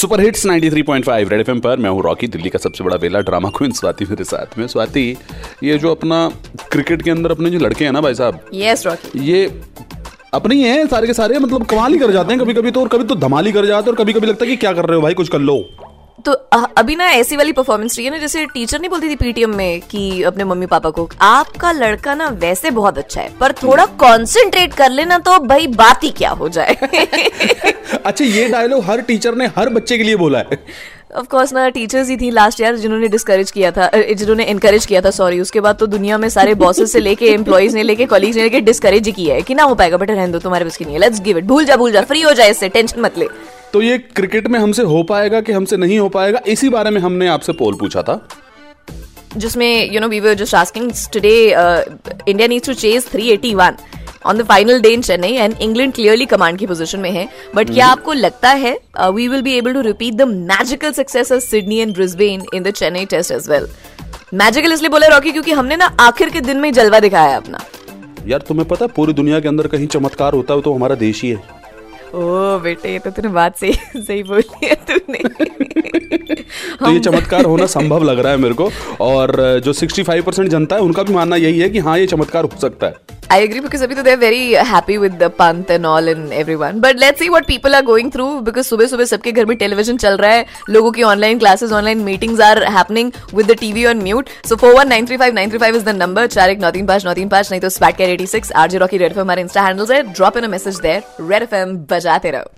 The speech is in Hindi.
सुपर हिट्स 93.5 रेड एफएम पर मैं हूँ रॉकी दिल्ली का सबसे बड़ा वेला ड्रामा क्वीन स्वाति मेरे साथ में। स्वाति ये जो अपना क्रिकेट के अंदर अपने जो लड़के हैं ना भाई साहब यस रॉकी। ये अपने ही हैं सारे के सारे मतलब कमाल ही कर जाते हैं कभी कभी तो और कभी तो धमाल ही कर जाते हैं और कभी कभी लगता है कि क्या कर रहे हो भाई कुछ कर लो। तो अभी ना ऐसी वाली परफॉर्मेंस रही है ना जैसे टीचर नहीं बोलती थी पीटीएम में कि अपने मम्मी पापा को आपका लड़का ना वैसे बहुत अच्छा है पर थोड़ा कंसंट्रेट कर लेना तो भाई बात ही क्या हो जाए। अच्छा ये डायलॉग हर टीचर ने हर बच्चे के लिए बोला है। ऑफ़ कोर्स ना टीचर्स ही थी लास्ट ईयर जिन्होंने डिस्करेज किया था जिन्होंने इनकरेज किया था सॉरी उसके बाद तो दुनिया में सारे बॉसेस से लेके एम्प्लॉइज ने लेके कॉलीग्स ने लेके डिस्करेज ही किया है कि ना हो पाएगा बेटा रहने दो तुम्हारे बस की नहीं है लेट्स गिव इट भूल जा भूल जा फ्री हो जाए इससे टेंशन मत ले। तो ये क्रिकेट में हमसे हो पाएगा कि हमसे नहीं हो पाएगा? इसी बारे में हमने आपसे पोल पूछा था। जिसमें you know we were just asking today India needs to chase 381 on the final day in Chennai and England clearly command की पोजीशन में है। बट क्या आपको लगता है we will be able to repeat the magical success of Sydney and Brisbane in the Chennai test as well magical इसलिए बोला रॉकी क्योंकि हमने ना आखिर के दिन में जलवा दिखाया अपना। यार तुम्हें पता है पूरी दुनिया के अंदर कहीं चमत्कार होता है तो हमारा देश ही है। ओ बेटे ये तो तूने बात सही सही बोली है तूने तो ये चमत्कार होना संभव लग रहा है मेरे को। और, जो 65 परसेंट जनता है, उनका भी मानना यही है कि हाँ ये चमत्कार हो सकता है। I agree because अभी तो they're very happy with the Pant and all and everyone. But let's see what people are going through because सुबह सुबह सबके घर में टेलीविज़न चल रहा है लोगों की online classes online meetings are happening with the TV on mute so four one nine three five nine three five is the number चार एक नौ तीन पाँच नौ तीन पाँच नहीं तो स्पैट कैर eighty six RJ Rocky Red FM हमारे इंस्टा हैंडल्स है drop in a message there Red FM बजाते रहो